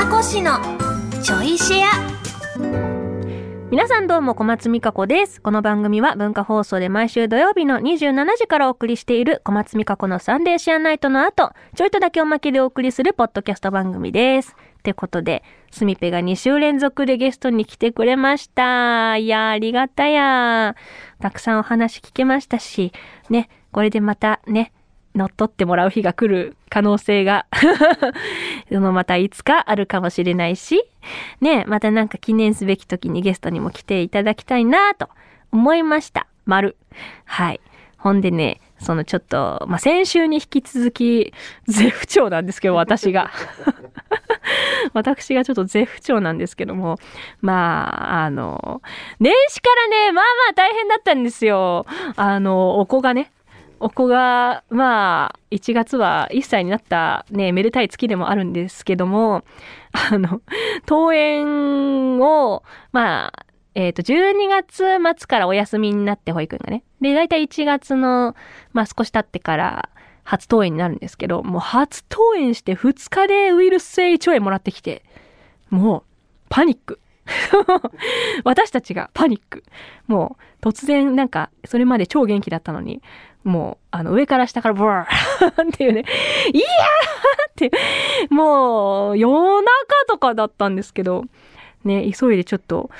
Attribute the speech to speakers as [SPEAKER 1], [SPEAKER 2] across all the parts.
[SPEAKER 1] 宮古市のちょいシェア
[SPEAKER 2] 皆さんどうも小松美香子です。この番組は文化放送で毎週土曜日の27時からお送りしている小松美香子のサンデーシェアナイトの後、ちょいとだけおまけでお送りするポッドキャスト番組です。ってことで、すみぺが2週連続でゲストに来てくれました。いや、ありがたやたくさんお話聞けましたし、ね、これでまたね、乗っ取ってもらう日が来る可能性が そのまたいつかあるかもしれないし、ね、またなんか記念すべき時にゲストにも来ていただきたいなと思いました。丸。はい。ほんでね、そのちょっと、まあ、先週に引き続き、絶不調なんですけど、私が。私がちょっと絶不調なんですけども、まあ、あの、年始からね、まあまあ大変だったんですよ。あの、お子がね、お子が、まあ、1月は1歳になったね、めでたい月でもあるんですけども、あの、登園を、まあ、えっ、と、12月末からお休みになって保育園がね。で、だいたい1月の、まあ少し経ってから初登園になるんですけど、もう初登園して2日でウイルス性胃腸炎もらってきて、もう、パニック。私たちがパニック。もう、突然なんか、それまで超元気だったのに、もう、あの、上から下からブワー っていうね、いやーって、もう、夜中とかだったんですけど、ね、急いでちょっと、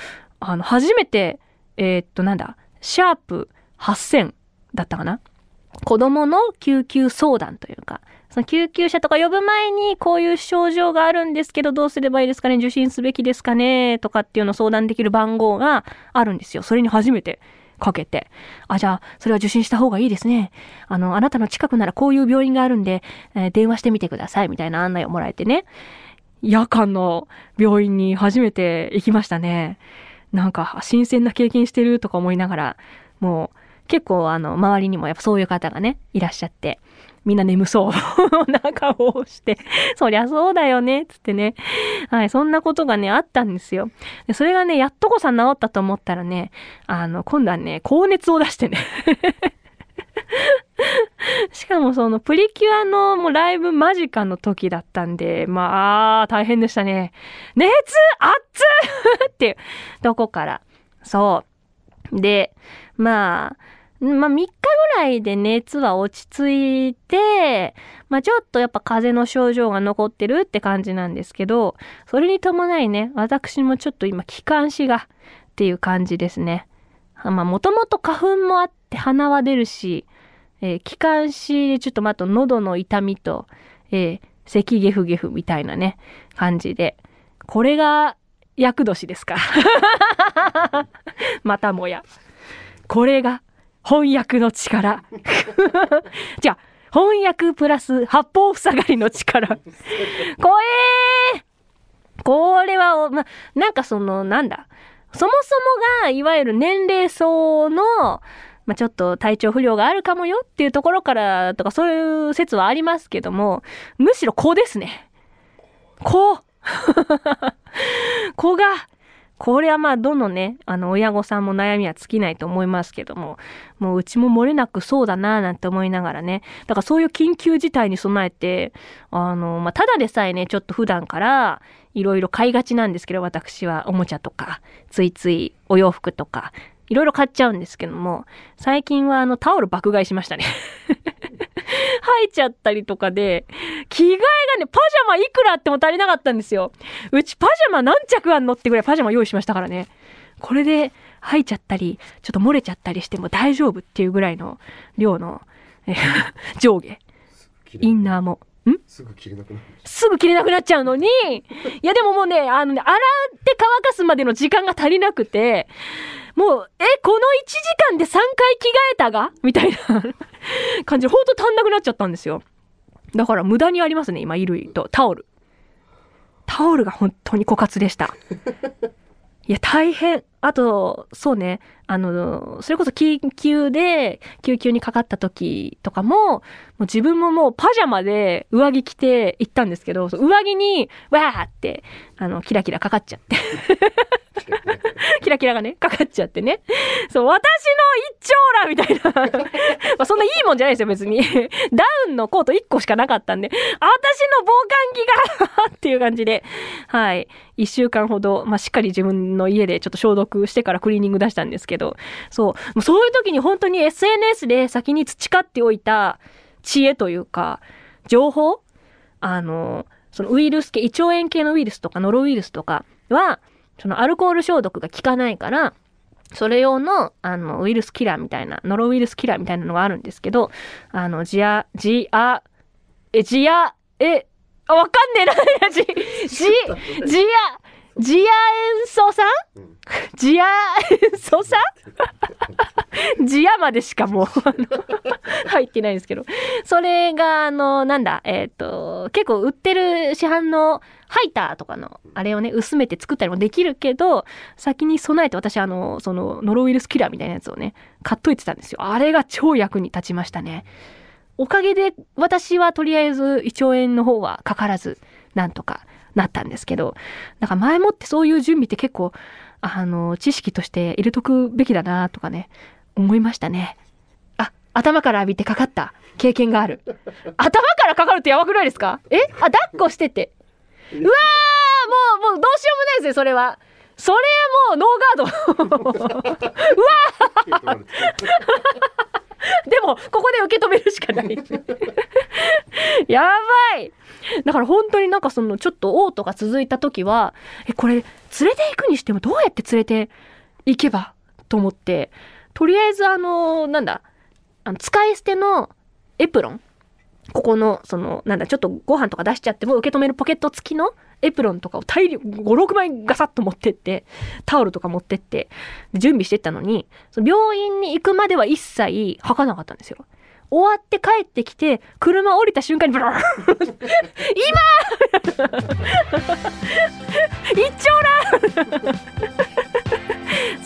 [SPEAKER 2] あの、初めて、えーっと、なんだ、シャープ8000だったかな？子供の救急相談というか、その救急車とか呼ぶ前にこういう症状があるんですけどどうすればいいですかね受診すべきですかねとかっていうのを相談できる番号があるんですよ。それに初めてかけて。あ、じゃあ、それは受診した方がいいですね。あの、あなたの近くならこういう病院があるんで、えー電話してみてくださいみたいな案内をもらえてね。夜間の病院に初めて行きましたね。なんか、新鮮な経験してるとか思いながら、もう、結構あの、周りにもやっぱそういう方がね、いらっしゃって、みんな眠そう な顔をして、そりゃそうだよね、つってね。はい、そんなことがね、あったんですよ。でそれがね、やっとこさ治ったと思ったらね、あの、今度はね、高熱を出してね。しかもそのプリキュアのもうライブ間近の時だったんで、まあ、大変でしたね。熱熱っ っていうとこから。そう。で、まあ、まあ3日ぐらいで熱は落ち着いて、まあちょっとやっぱ風邪の症状が残ってるって感じなんですけど、それに伴いね、私もちょっと今気管支がっていう感じですね。まあもともと花粉もあって鼻は出るし、えー気管支でちょっとまた喉の痛みと、えー咳ゲフゲフみたいなね、感じで。これが厄年ですか。またもや。これが翻訳の力。じゃあ、翻訳プラス八方塞がりの力。怖えーこれはお、ま、なんかその、なんだ。そもそもが、いわゆる年齢層の、まあ、ちょっと体調不良があるかもよっていうところからとかそういう説はありますけども、むしろ子ですね。子 子が、これはまあどのね、あの親御さんも悩みは尽きないと思いますけども、もううちも漏れなくそうだなぁなんて思いながらね、だからそういう緊急事態に備えて、あの、まあただでさえね、ちょっと普段からいろいろ買いがちなんですけど、私はおもちゃとか、ついついお洋服とか、いろいろ買っちゃうんですけども、最近はあのタオル爆買いしましたね。吐いちゃったりとかで、着替えがね、パジャマいくらあっても足りなかったんですよ。うちパジャマ何着あんのってぐらいパジャマ用意しましたからね。これで吐いちゃったり、ちょっと漏れちゃったりしても大丈夫っていうぐらいの量の、え 上下。インナーも。ん？
[SPEAKER 3] すぐ切れなくなる
[SPEAKER 2] すぐ着れなくなっちゃうのに、いやでももうね、あのね、洗って乾かすまでの時間が足りなくて、もう、え、この1時間で3回着替えたが？みたいな 感じで、ほんと足んなくなっちゃったんですよ。だから無駄にありますね、今、衣類とタオル。タオルが本当に枯渇でした。いや、大変。あと、そうね、あの、それこそ緊急で救急にかかった時とかも、もう自分ももうパジャマで上着着て行ったんですけど、上着に、わーって、あの、キラキラかかっちゃって。キラキラがね、かかっちゃってね。そう、私の一丁羅みたいな。まあそんないいもんじゃないですよ、別に。ダウンのコート1個しかなかったんで、私の防寒着がっていう感じで、はい。一週間ほど、まあ、しっかり自分の家でちょっと消毒してからクリーニング出したんですけど、そう。もうそういう時に本当に SNS で先に培っておいた知恵というか、情報？あの、そのウイルス系、胃腸炎系のウイルスとかノロウイルスとかは、そのアルコール消毒が効かないから、それ用の、あの、ウイルスキラーみたいな、ノロウイルスキラーみたいなのがあるんですけど、あの、ジア、ジア、え、ジア、え、あわかんねえな、ジ、ジ、ジア、ジア塩素酸？
[SPEAKER 3] うん。
[SPEAKER 2] ジア塩素酸？ジアまでしかもう、入ってないんですけど。それが、あの、なんだ、えっ、と、結構売ってる市販のハイターとかの、あれをね、薄めて作ったりもできるけど、先に備えて私、あの、その、ノロウイルスキラーみたいなやつをね、買っといてたんですよ。あれが超役に立ちましたね。おかげで、私はとりあえず、胃腸炎の方はかからず、なんとかなったんですけど、だか前もってそういう準備って結構、あの、知識として入れとくべきだなとかね、思いましたね。あ、頭から浴びてかかった経験がある。頭からかかるってやばくないですか？え？あ、抱っこしてて。うわーもう、もうどうしようもないですよ、それは。それはもうノーガード。でも、ここで受け止めるしかない。やばいだから本当になんかそのちょっと嘔吐が続いた時は、え、これ連れて行くにしてもどうやって連れて行けば？と思って、とりあえずあの、なんだ、あの使い捨てのエプロン。ここの、その、なんだ、ちょっとご飯とか出しちゃっても受け止めるポケット付きのエプロンとかを大量、5、6枚ガサッと持ってって、タオルとか持ってって、準備してったのに、その病院に行くまでは一切吐かなかったんですよ。終わって帰ってきて、車降りた瞬間にブラー 今。一丁羅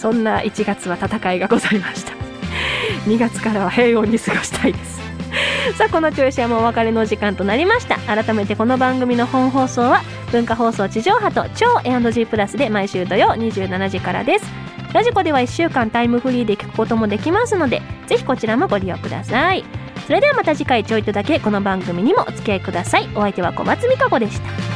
[SPEAKER 2] そんな1月は戦いがございました。2月からは平穏に過ごしたいです。さあこの調子はもお別れの時間となりました。改めてこの番組の本放送は文化放送地上波と超 A&G プラスで毎週土曜27時からです。ラジコでは1週間タイムフリーで聞くこともできますのでぜひこちらもご利用ください。それではまた次回ちょいとだけこの番組にもお付き合いください。お相手は小松美香子でした。